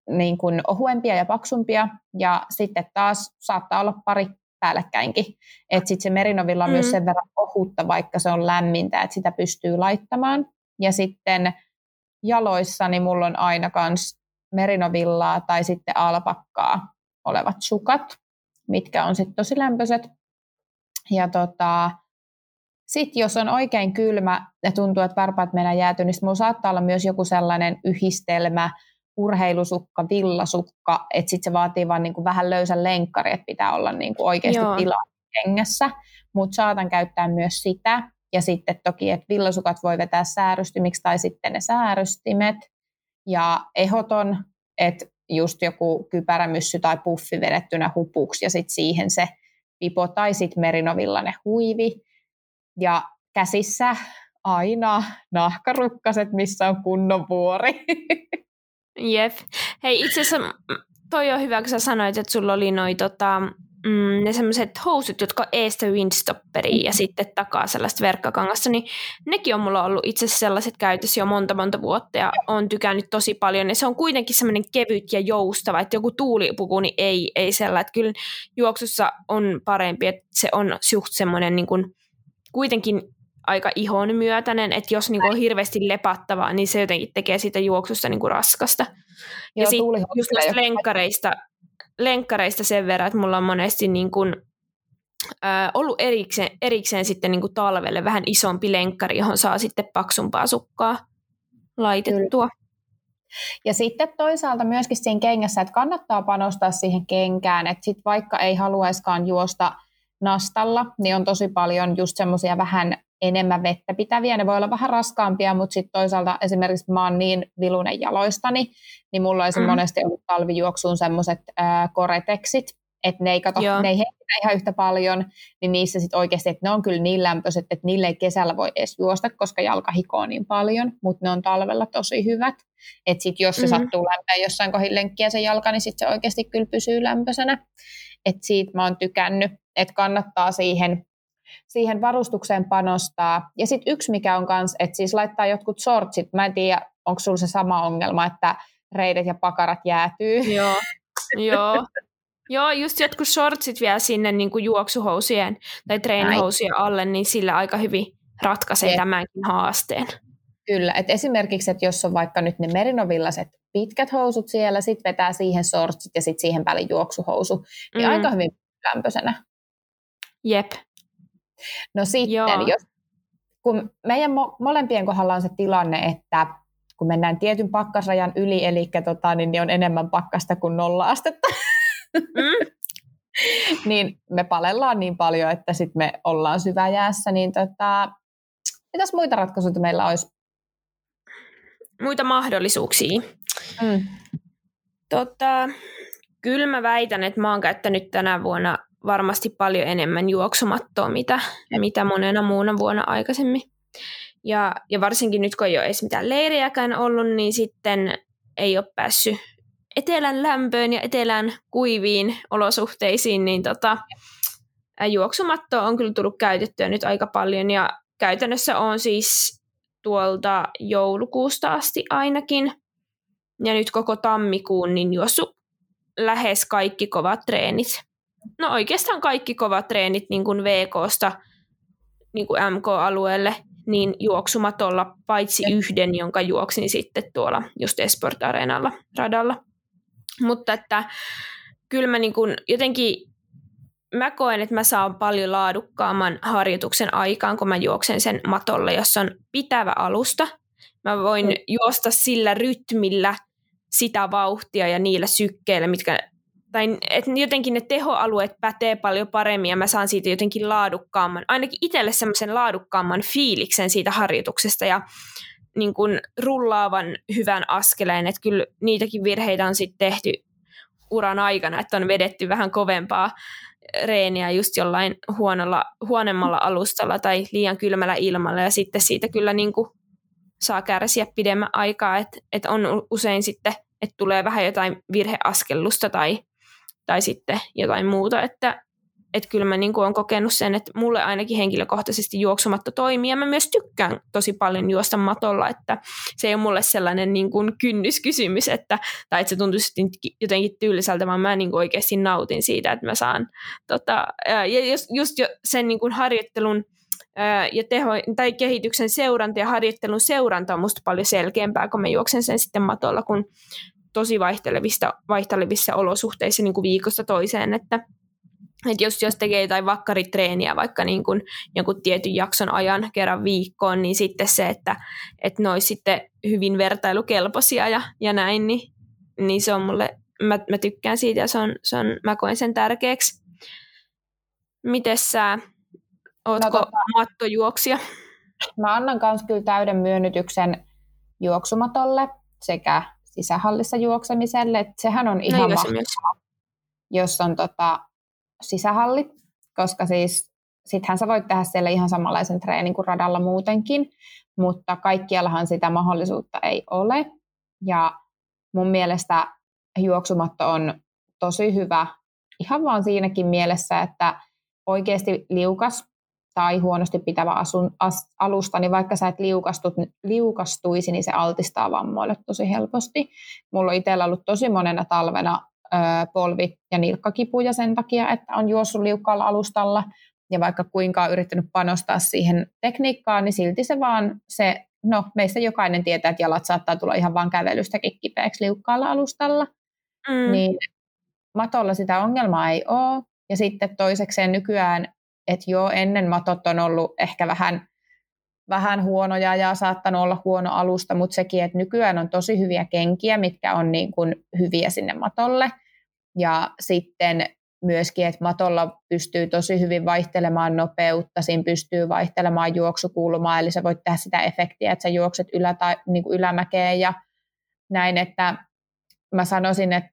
niin kuin ohuempia ja paksumpia ja sitten taas saattaa olla pari päällekkäinkin. Että sitten se merinovilla on mm. myös sen verran ohutta, vaikka se on lämmintä, että sitä pystyy laittamaan. Ja sitten jaloissani mulla on aina kans merinovillaa tai sitten alpakkaa olevat sukat, mitkä on sitten tosi lämpöiset. Ja tota, sitten jos on oikein kylmä ja tuntuu, että varpaat mennä jääty, niin mulla saattaa olla myös joku sellainen yhdistelmä, urheilusukka, villasukka, että sitten se vaatii vaan niinku vähän löysän lenkkari, että pitää olla niinku oikeasti Joo. tilaa kengässä, mutta saatan käyttää myös sitä. Ja sitten toki, että villasukat voi vetää säärystymiksi tai sitten ne säärystimet. Ja ehoton, että just joku kypärämyssy tai puffi vedettynä hupuksi ja sitten siihen se pipo tai sitten merinovillainen huivi. Ja käsissä aina nahkarukkaset, missä on kunnon vuori. Jep. Hei, itse asiassa toi on hyvä, kun sä sanoit, että sulla oli noi tota, mm, ne semmoiset housut, jotka eestä windstopperiin ja sitten takaa sellaista verkkakangasta, niin nekin on mulla ollut itse asiassa sellaiset käytössä jo monta monta vuotta ja on tykännyt tosi paljon. Ja se on kuitenkin semmoinen kevyt ja joustava, että joku tuulipuku niin ei, ei sellainen. Että kyllä juoksussa on parempi, että se on suht semmoinen niin kuin, kuitenkin aika ihon myötäinen, että jos niin kuin on hirveästi lepattavaa, niin se jotenkin tekee siitä juoksusta niin kuin raskasta. Ja Joo, sitten just näistä lenkkareista, lenkkareista sen verran, että mulla on monesti niin kuin, äh, ollut erikseen, erikseen sitten niin kuin talvelle vähän isompi lenkkari, johon saa sitten paksumpaa sukkaa laitettua. Kyllä. Ja sitten toisaalta myöskin siinä kengässä, että kannattaa panostaa siihen kenkään, että sit vaikka ei haluaiskaan juosta nastalla, niin on tosi paljon just semmoisia vähän enemmän vettä pitäviä. Ne voi olla vähän raskaampia, mutta sitten toisaalta esimerkiksi mä oon niin vilunen jaloistani, niin mulla olisi mm. monesti ollut talvijuoksuun semmoiset koreteksit, että ne ei, kato, ne ei hengitä ihan yhtä paljon, niin niissä sitten oikeasti, että ne on kyllä niin lämpöiset, että niille ei kesällä voi edes juosta, koska jalka hikoo niin paljon, mutta ne on talvella tosi hyvät. Että sitten jos se mm-hmm. sattuu lämpöä jossain kohin lenkkiä se jalka, niin sitten se oikeasti kyllä pysyy lämpöisenä. Että siitä mä oon tykännyt, että kannattaa siihen siihen varustukseen panostaa. Ja sitten yksi, mikä on kans, että siis laittaa jotkut shortsit. Mä en tiedä, onko sulla se sama ongelma, että reidet ja pakarat jäätyy. Joo, joo. Joo, just jotkut shortsit vielä sinne niin kuin juoksuhousien tai treenihousien alle, niin sillä aika hyvin ratkaisee Jep. tämänkin haasteen. Kyllä, että esimerkiksi, että jos on vaikka nyt ne merinovillaset pitkät housut siellä, sitten vetää siihen shortsit ja sitten siihen päälle juoksuhousu, niin mm. aika hyvin lämpöisenä. Jep, No sitten, Joo. jos, kun meidän mo- molempien kohdalla on se tilanne, että kun mennään tietyn pakkasrajan yli, eli tota, niin, niin on enemmän pakkasta kuin nolla astetta, mm. niin me palellaan niin paljon, että sitten me ollaan syväjäässä, niin tota, mitäs muita ratkaisuja meillä olisi? Muita mahdollisuuksia. Mm. Tota, kyllä mä väitän, että mä oon käyttänyt tänä vuonna varmasti paljon enemmän juoksumattoa, mitä, mitä monena muuna vuonna aikaisemmin. Ja, ja varsinkin nyt, kun ei ole edes mitään leiriäkään ollut, niin sitten ei ole päässyt etelän lämpöön ja etelän kuiviin olosuhteisiin, niin tota, juoksumatto on kyllä tullut käytettyä nyt aika paljon. Ja käytännössä on siis tuolta joulukuusta asti ainakin, ja nyt koko tammikuun, niin juossu lähes kaikki kovat treenit no oikeastaan kaikki kovat treenit niin kuin VKsta niin kuin MK-alueelle, niin juoksumatolla paitsi yhden, jonka juoksin sitten tuolla just Esport Areenalla radalla. Mutta että kyllä mä niin kuin jotenkin mä koen, että mä saan paljon laadukkaamman harjoituksen aikaan, kun mä juoksen sen matolla, jossa on pitävä alusta. Mä voin mm. juosta sillä rytmillä sitä vauhtia ja niillä sykkeillä, mitkä tai että jotenkin ne tehoalueet pätee paljon paremmin ja mä saan siitä jotenkin laadukkaamman, ainakin itselle semmoisen laadukkaamman fiiliksen siitä harjoituksesta ja niin kuin rullaavan hyvän askeleen, että kyllä niitäkin virheitä on sitten tehty uran aikana, että on vedetty vähän kovempaa reeniä just jollain huonolla, huonommalla alustalla tai liian kylmällä ilmalla. Ja sitten siitä kyllä niin kuin saa kärsiä pidemmän aikaa, että, että on usein sitten, että tulee vähän jotain virheaskellusta tai tai sitten jotain muuta, että että kyllä mä niin olen kokenut sen, että mulle ainakin henkilökohtaisesti juoksumatto toimii, ja mä myös tykkään tosi paljon juosta matolla, että se ei ole mulle sellainen niin kuin kynnyskysymys, että, tai että se tuntuisi jotenkin tylsältä, vaan mä niin kuin oikeasti nautin siitä, että mä saan, tota, ja just, just jo sen niin kuin harjoittelun, ja teho, tai kehityksen seuranta ja harjoittelun seuranta on musta paljon selkeämpää, kun mä juoksen sen sitten matolla, kun tosi vaihtelevissa, vaihtelevissa olosuhteissa niin kuin viikosta toiseen, että että jos, jos tekee jotain vakkaritreeniä vaikka niin kuin jonkun tietyn jakson ajan kerran viikkoon, niin sitten se, että, että ne olisi sitten hyvin vertailukelpoisia ja, ja näin, niin, niin se on mulle, mä, mä tykkään siitä ja se on, se on, mä koen sen tärkeäksi. Miten sä, ootko no, tota, mattojuoksija? Mä annan myös kyllä täyden myönnytyksen juoksumatolle sekä sisähallissa juoksemiselle. että sehän on no ihan no, mahtavaa, jos on tota, sisähalli, koska siis sittenhän sä voit tehdä siellä ihan samanlaisen treenin kuin radalla muutenkin, mutta kaikkiallahan sitä mahdollisuutta ei ole. Ja mun mielestä juoksumatto on tosi hyvä ihan vaan siinäkin mielessä, että oikeasti liukas tai huonosti pitävä asun, as, alusta, niin vaikka sä et liukastut, liukastuisi, niin se altistaa vammoille tosi helposti. Mulla on itsellä ollut tosi monena talvena polvi- ja nilkkakipuja sen takia, että on juossut liukkaalla alustalla. Ja vaikka kuinka on yrittänyt panostaa siihen tekniikkaan, niin silti se vaan se, no meistä jokainen tietää, että jalat saattaa tulla ihan vaan kävelystäkin kipeäksi liukkaalla alustalla. Mm. Niin matolla sitä ongelmaa ei ole. Ja sitten toisekseen nykyään, että jo ennen matot on ollut ehkä vähän vähän huonoja ja saattanut olla huono alusta, mutta sekin, että nykyään on tosi hyviä kenkiä, mitkä on niin kuin hyviä sinne matolle. Ja sitten myöskin, että matolla pystyy tosi hyvin vaihtelemaan nopeutta, siinä pystyy vaihtelemaan juoksukulmaa, eli sä voit tehdä sitä efektiä, että sä juokset ylä- tai, niin kuin ylämäkeen ja näin, että mä sanoisin, että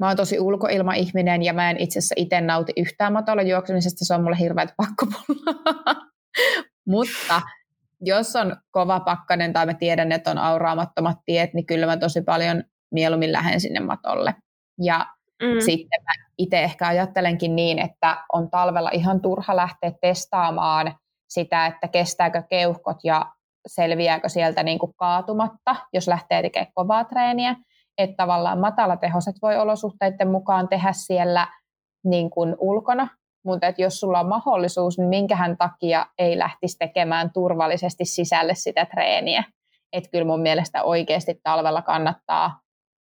mä oon tosi ulkoilmaihminen ja mä en itse asiassa itse nauti yhtään matolla juoksemisesta, se on mulle hirveät pakkopullaa. Mutta jos on kova pakkanen tai mä tiedän, että on auraamattomat tiet, niin kyllä mä tosi paljon mieluummin lähden sinne matolle. Ja mm. sitten mä itse ehkä ajattelenkin niin, että on talvella ihan turha lähteä testaamaan sitä, että kestääkö keuhkot ja selviääkö sieltä niin kuin kaatumatta, jos lähtee tekemään kovaa treeniä. Että tavallaan matalatehoiset voi olosuhteiden mukaan tehdä siellä niin kuin ulkona, mutta että jos sulla on mahdollisuus, niin minkähän takia ei lähtisi tekemään turvallisesti sisälle sitä treeniä. Että kyllä mun mielestä oikeasti talvella kannattaa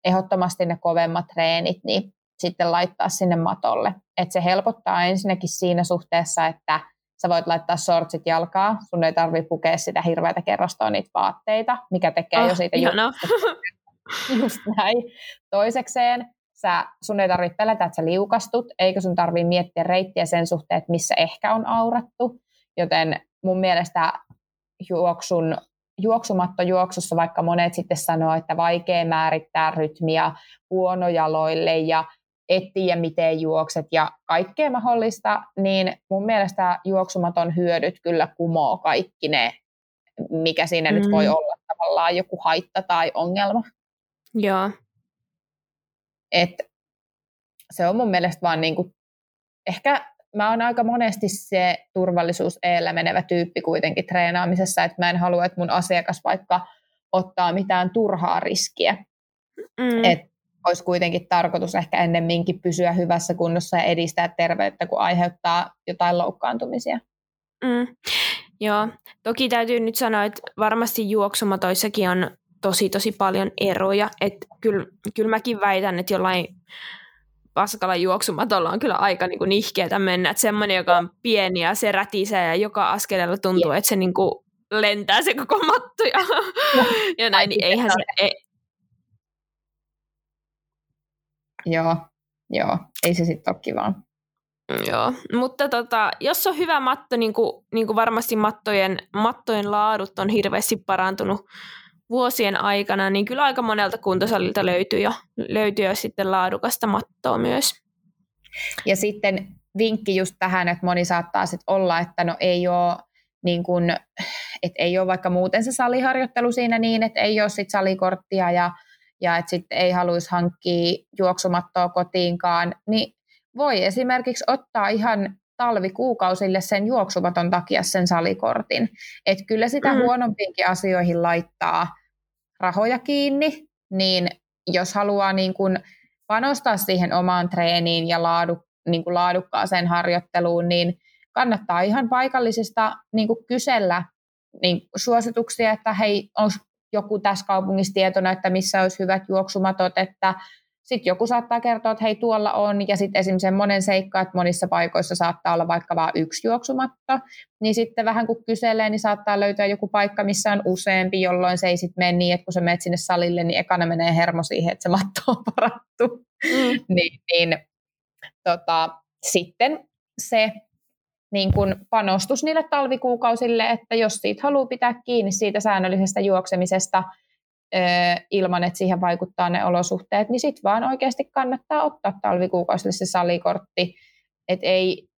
ehdottomasti ne kovemmat treenit, niin sitten laittaa sinne matolle. Että se helpottaa ensinnäkin siinä suhteessa, että sä voit laittaa sortsit jalkaa, sun ei tarvi pukea sitä hirveätä kerrostoa niitä vaatteita, mikä tekee oh, jo siitä just, just näin. Toisekseen sä, sun ei tarvitse pelätä, että sä liukastut, eikä sun tarvitse miettiä reittiä sen suhteen, että missä ehkä on aurattu. Joten mun mielestä juoksun, juoksumatto juoksussa, vaikka monet sitten sanoo, että vaikea määrittää rytmiä huonojaloille ja et tiedä miten juokset ja kaikkea mahdollista, niin mun mielestä juoksumaton hyödyt kyllä kumoo kaikki ne, mikä siinä mm. nyt voi mm. olla tavallaan joku haitta tai ongelma. Joo, et se on mun mielestä vaan niin kuin, ehkä mä oon aika monesti se turvallisuus eellä menevä tyyppi kuitenkin treenaamisessa, että mä en halua, että mun asiakas vaikka ottaa mitään turhaa riskiä. Mm. Että olisi kuitenkin tarkoitus ehkä ennemminkin pysyä hyvässä kunnossa ja edistää terveyttä, kun aiheuttaa jotain loukkaantumisia. Mm. Joo, toki täytyy nyt sanoa, että varmasti juoksumatoissakin on tosi tosi paljon eroja. Että kyllä, kyllä mäkin väitän, että jollain paskalla juoksumatolla on kyllä aika niin nihkeätä mennä. Että semmoinen, joka on pieni ja se rätisee ja joka askeleella tuntuu, että se niin kuin lentää se koko matto ja, ja näin, niin eihän se... Ei. Joo, joo, ei se sitten ole kivaa. Joo, mutta tota, jos on hyvä matto, niin kuin, niin kuin varmasti mattojen, mattojen laadut on hirveästi parantunut vuosien aikana, niin kyllä aika monelta kuntosalilta löytyy jo, löytyy jo sitten laadukasta mattoa myös. Ja sitten vinkki just tähän, että moni saattaa sitten olla, että no ei ole niin kun, että ei ole vaikka muuten se saliharjoittelu siinä niin, että ei ole sit salikorttia ja, ja että sitten ei haluaisi hankkia juoksumattoa kotiinkaan, niin voi esimerkiksi ottaa ihan talvikuukausille sen juoksumaton takia sen salikortin. Että kyllä sitä mm. huonompiinkin asioihin laittaa rahoja kiinni, niin jos haluaa niin kuin panostaa siihen omaan treeniin ja laadu, niin kuin laadukkaaseen harjoitteluun, niin kannattaa ihan paikallisista niin kysellä niin suosituksia, että hei, on joku tässä kaupungissa tietona, että missä olisi hyvät juoksumatot, että sitten joku saattaa kertoa, että hei tuolla on, ja sitten esimerkiksi semmoinen seikka, että monissa paikoissa saattaa olla vaikka vain yksi juoksumatto, niin sitten vähän kun kyselee, niin saattaa löytää joku paikka, missä on useampi, jolloin se ei sitten mene niin, että kun sä menet sinne salille, niin ekana menee hermo siihen, että se matto on parattu. Mm. niin, niin tota, sitten se niin kun panostus niille talvikuukausille, että jos siitä haluaa pitää kiinni siitä säännöllisestä juoksemisesta – ilman, että siihen vaikuttaa ne olosuhteet, niin sitten vaan oikeasti kannattaa ottaa talvikuukausille se salikortti. Että ei,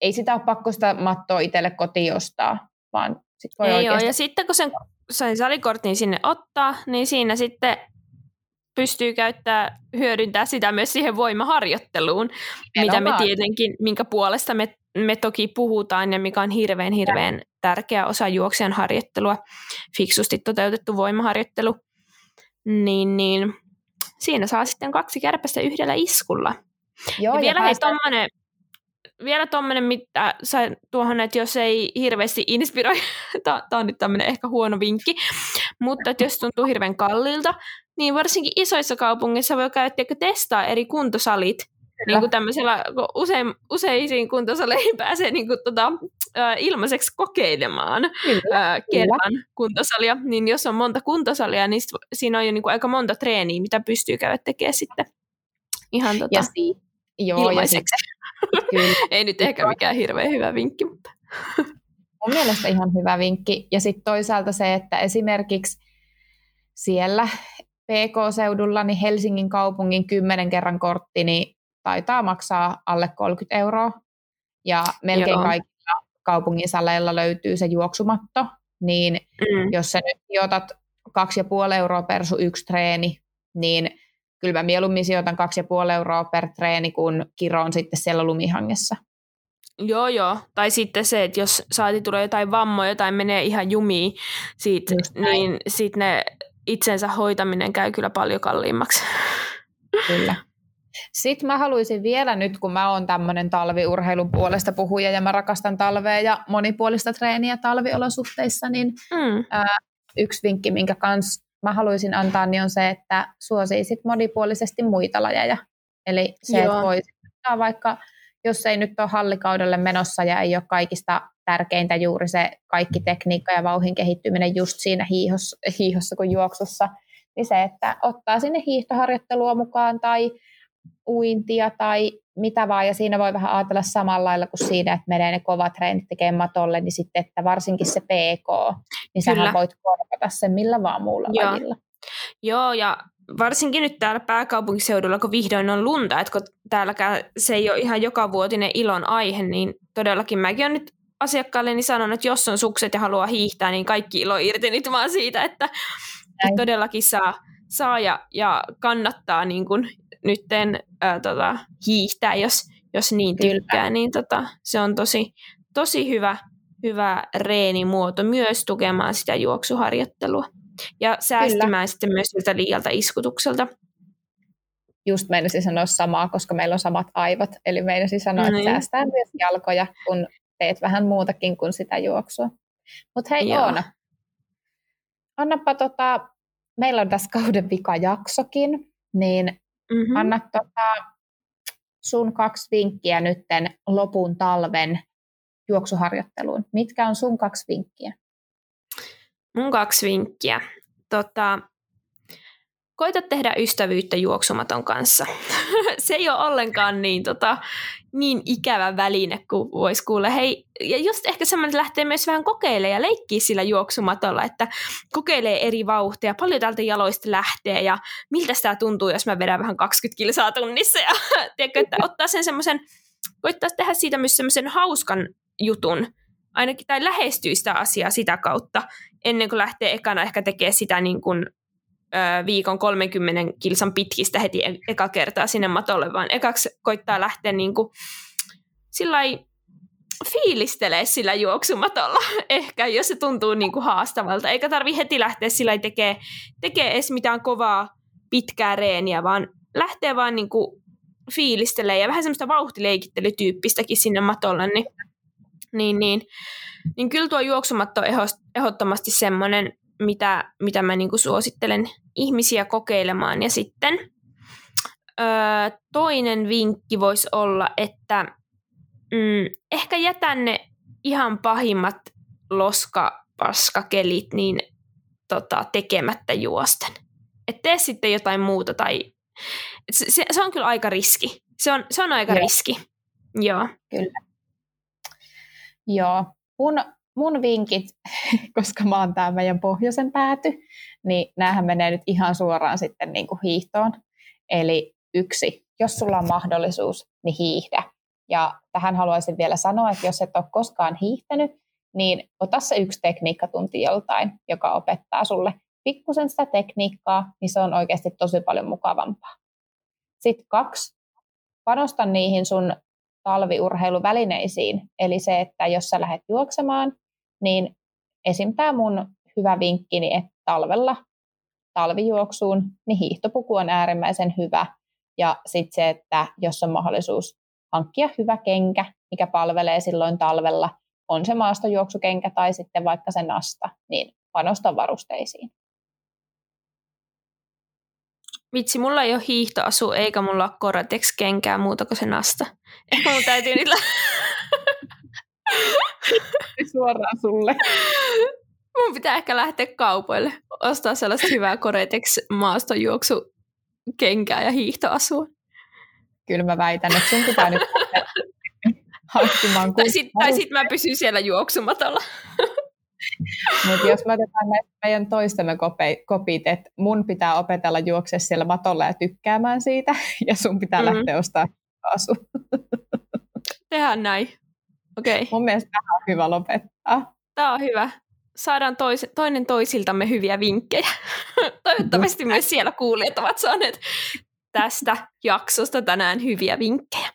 ei sitä ole pakko sitä mattoa itselle kotiin ostaa, vaan sit voi ei oikeasti... ole. Ja sitten kun sen, sen salikortin sinne ottaa, niin siinä sitten pystyy käyttää, hyödyntää sitä myös siihen voimaharjoitteluun, mitä me tietenkin, minkä puolesta me, me toki puhutaan ja mikä on hirveän hirveän tärkeä osa juoksijan harjoittelua, fiksusti toteutettu voimaharjoittelu, niin, niin siinä saa sitten kaksi kärpästä yhdellä iskulla. Joo, ja vielä ja tommonen, vielä tuommoinen, mitä sain tuohon, että jos ei hirveästi inspiroi, tämä on nyt tämmöinen ehkä huono vinkki, mutta että jos tuntuu hirveän kalliilta, niin varsinkin isoissa kaupungeissa voi käydä testaa eri kuntosalit, niin kuin tämmöisellä, usein, useisiin kuntosaleihin pääsee niin kuin, tota, ilmaiseksi kokeilemaan äh, kerran kuntosalia, niin jos on monta kuntosalia, niin siinä on jo niin kuin, aika monta treeniä, mitä pystyy käydä tekemään sitten ihan tota, ja si- joo, ilmaiseksi. Ja Kyllä. Ei nyt ehkä mikään hirveän hyvä vinkki, mutta... Mun mielestä ihan hyvä vinkki. Ja sitten toisaalta se, että esimerkiksi siellä PK-seudulla, niin Helsingin kaupungin kymmenen kerran kortti, niin taitaa maksaa alle 30 euroa. Ja melkein Joo. kaikilla kaupungin saleilla löytyy se juoksumatto, niin mm. jos sä nyt otat 2,5 euroa per sun yksi treeni, niin kyllä mä mieluummin sijoitan 2,5 euroa per treeni, kun kiroon sitten siellä lumihangessa. Joo, joo. Tai sitten se, että jos saati tulee jotain vammoja tai menee ihan jumiin, siitä, niin sitten ne itsensä hoitaminen käy kyllä paljon kalliimmaksi. Kyllä. Sitten mä haluaisin vielä nyt, kun mä oon tämmöinen talviurheilun puolesta puhuja ja mä rakastan talvea ja monipuolista treeniä talviolosuhteissa, niin mm. ää, yksi vinkki, minkä kanssa mä haluaisin antaa, niin on se, että suosiisit monipuolisesti muita lajeja. Eli se, Joo. että voisi vaikka, jos ei nyt ole hallikaudelle menossa ja ei ole kaikista tärkeintä juuri se kaikki tekniikka ja vauhin kehittyminen just siinä hiihossa, hiihossa kuin juoksussa, niin se, että ottaa sinne hiihtoharjoittelua mukaan tai uintia tai mitä vaan, ja siinä voi vähän ajatella samalla lailla kuin siinä, että menee ne kovat treenit tekemään matolle, niin sitten, että varsinkin se PK, niin Kyllä. sähän voit korvata sen millä vaan muulla Joo. lajilla. Joo, ja varsinkin nyt täällä pääkaupunkiseudulla, kun vihdoin on lunta, että kun täälläkään se ei ole ihan joka vuotinen ilon aihe, niin todellakin mäkin olen nyt asiakkaalle niin sanon, että jos on sukset ja haluaa hiihtää, niin kaikki ilo irti nyt vaan siitä, että, että todellakin saa, saa ja, ja kannattaa niin kuin nytten ää, tota, hiihtää, jos, jos niin tykkää, Kyllä. niin tota, se on tosi, tosi hyvä, hyvä reenimuoto myös tukemaan sitä juoksuharjoittelua ja säästämään Kyllä. sitten myös siltä liialta iskutukselta. Just meinasin sanoa samaa, koska meillä on samat aivot, eli meinasin sanoa, no että niin. säästää myös jalkoja, kun teet vähän muutakin kuin sitä juoksua. Mutta hei Joo. Oona, annapa tota, meillä on tässä kauden vikajaksokin, niin Mm-hmm. Anna tota, sun kaksi vinkkiä nytten lopun talven juoksuharjoitteluun. Mitkä on sun kaksi vinkkiä? Mun kaksi vinkkiä. Tota, koita tehdä ystävyyttä juoksumaton kanssa. se ei ole ollenkaan niin, tota, niin ikävä väline kuin voisi kuulla. Hei, ja just ehkä semmoinen, lähtee myös vähän kokeilemaan ja leikkiä sillä juoksumatolla, että kokeilee eri vauhtia, paljon täältä jaloista lähtee ja miltä tämä tuntuu, jos mä vedän vähän 20 kilsaa tunnissa. Ja tiedätkö, että ottaa sen semmoisen, koittaa tehdä siitä myös semmoisen hauskan jutun, ainakin tai lähestyy sitä asiaa sitä kautta, ennen kuin lähtee ekana ehkä tekemään sitä niin kuin ö, viikon 30 kilsan pitkistä heti e- eka kertaa sinne matolle, vaan ekaksi koittaa lähteä niin kuin, sillai, fiilistelee sillä juoksumatolla ehkä, jos se tuntuu niin kuin haastavalta. Eikä tarvi heti lähteä sillä tekee, tekee edes mitään kovaa pitkää reeniä, vaan lähtee vaan niin kuin fiilistelee ja vähän semmoista vauhtileikittelytyyppistäkin sinne matolle, niin, niin, niin, niin kyllä tuo juoksumatto on ehdottomasti semmoinen, mitä, mitä mä niin kuin suosittelen ihmisiä kokeilemaan. Ja sitten öö, toinen vinkki voisi olla, että mm, ehkä jätän ne ihan pahimmat loskapaskakelit niin tota, tekemättä juosten. Et tee sitten jotain muuta tai se, se, se on kyllä aika riski. Se on, se on aika Joo. riski. Joo. Kyllä. Joo. Mun, mun vinkit, koska mä oon tää meidän pohjoisen pääty, niin näähän menee nyt ihan suoraan sitten niin kuin hiihtoon. Eli yksi, jos sulla on mahdollisuus, niin hiihdä. Ja tähän haluaisin vielä sanoa, että jos et ole koskaan hiihtänyt, niin ota se yksi tekniikkatunti joltain, joka opettaa sulle pikkusen sitä tekniikkaa, niin se on oikeasti tosi paljon mukavampaa. Sitten kaksi, panosta niihin sun talviurheiluvälineisiin. Eli se, että jos sä lähdet juoksemaan, niin esim. tämä mun hyvä vinkkini, että talvella talvijuoksuun, niin hiihtopuku on äärimmäisen hyvä. Ja sitten se, että jos on mahdollisuus hankkia hyvä kenkä, mikä palvelee silloin talvella, on se maastojuoksukenkä tai sitten vaikka se nasta, niin panosta varusteisiin. Vitsi, mulla ei ole hiihtoasu eikä mulla ole Koratex-kenkää muuta kuin se nasta. Ehkä mun täytyy niillä... Suoraan sulle. Mun pitää ehkä lähteä kaupoille, ostaa sellaista hyvää Koretex maastojuoksu kenkää ja hiihtoasua. Kyllä mä väitän, että sun pitää nyt hankkimaan Tai sitten sit mä pysyn siellä juoksumatolla. Mutta jos me otetaan meidän toistemme kopit, että mun pitää opetella juokse siellä matolla ja tykkäämään siitä, ja sun pitää mm-hmm. lähteä ostamaan asu. Tehdään näin. Okay. Mun mielestä tämä on hyvä lopettaa. Tämä on hyvä. Saadaan tois, toinen toisiltamme hyviä vinkkejä. Toivottavasti myös siellä kuulijat ovat saaneet tästä jaksosta tänään hyviä vinkkejä.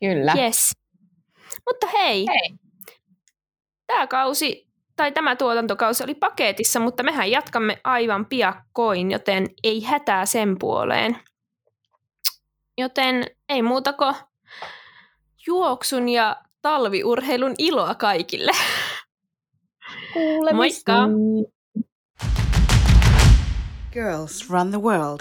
Kyllä. Yes. Mutta hei, hei. tämä kausi tai tämä tuotantokausi oli paketissa, mutta mehän jatkamme aivan piakkoin, joten ei hätää sen puoleen. Joten ei muuta kuin juoksun ja talviurheilun iloa kaikille. Kuulemisiin. Moikka! Girls run the world.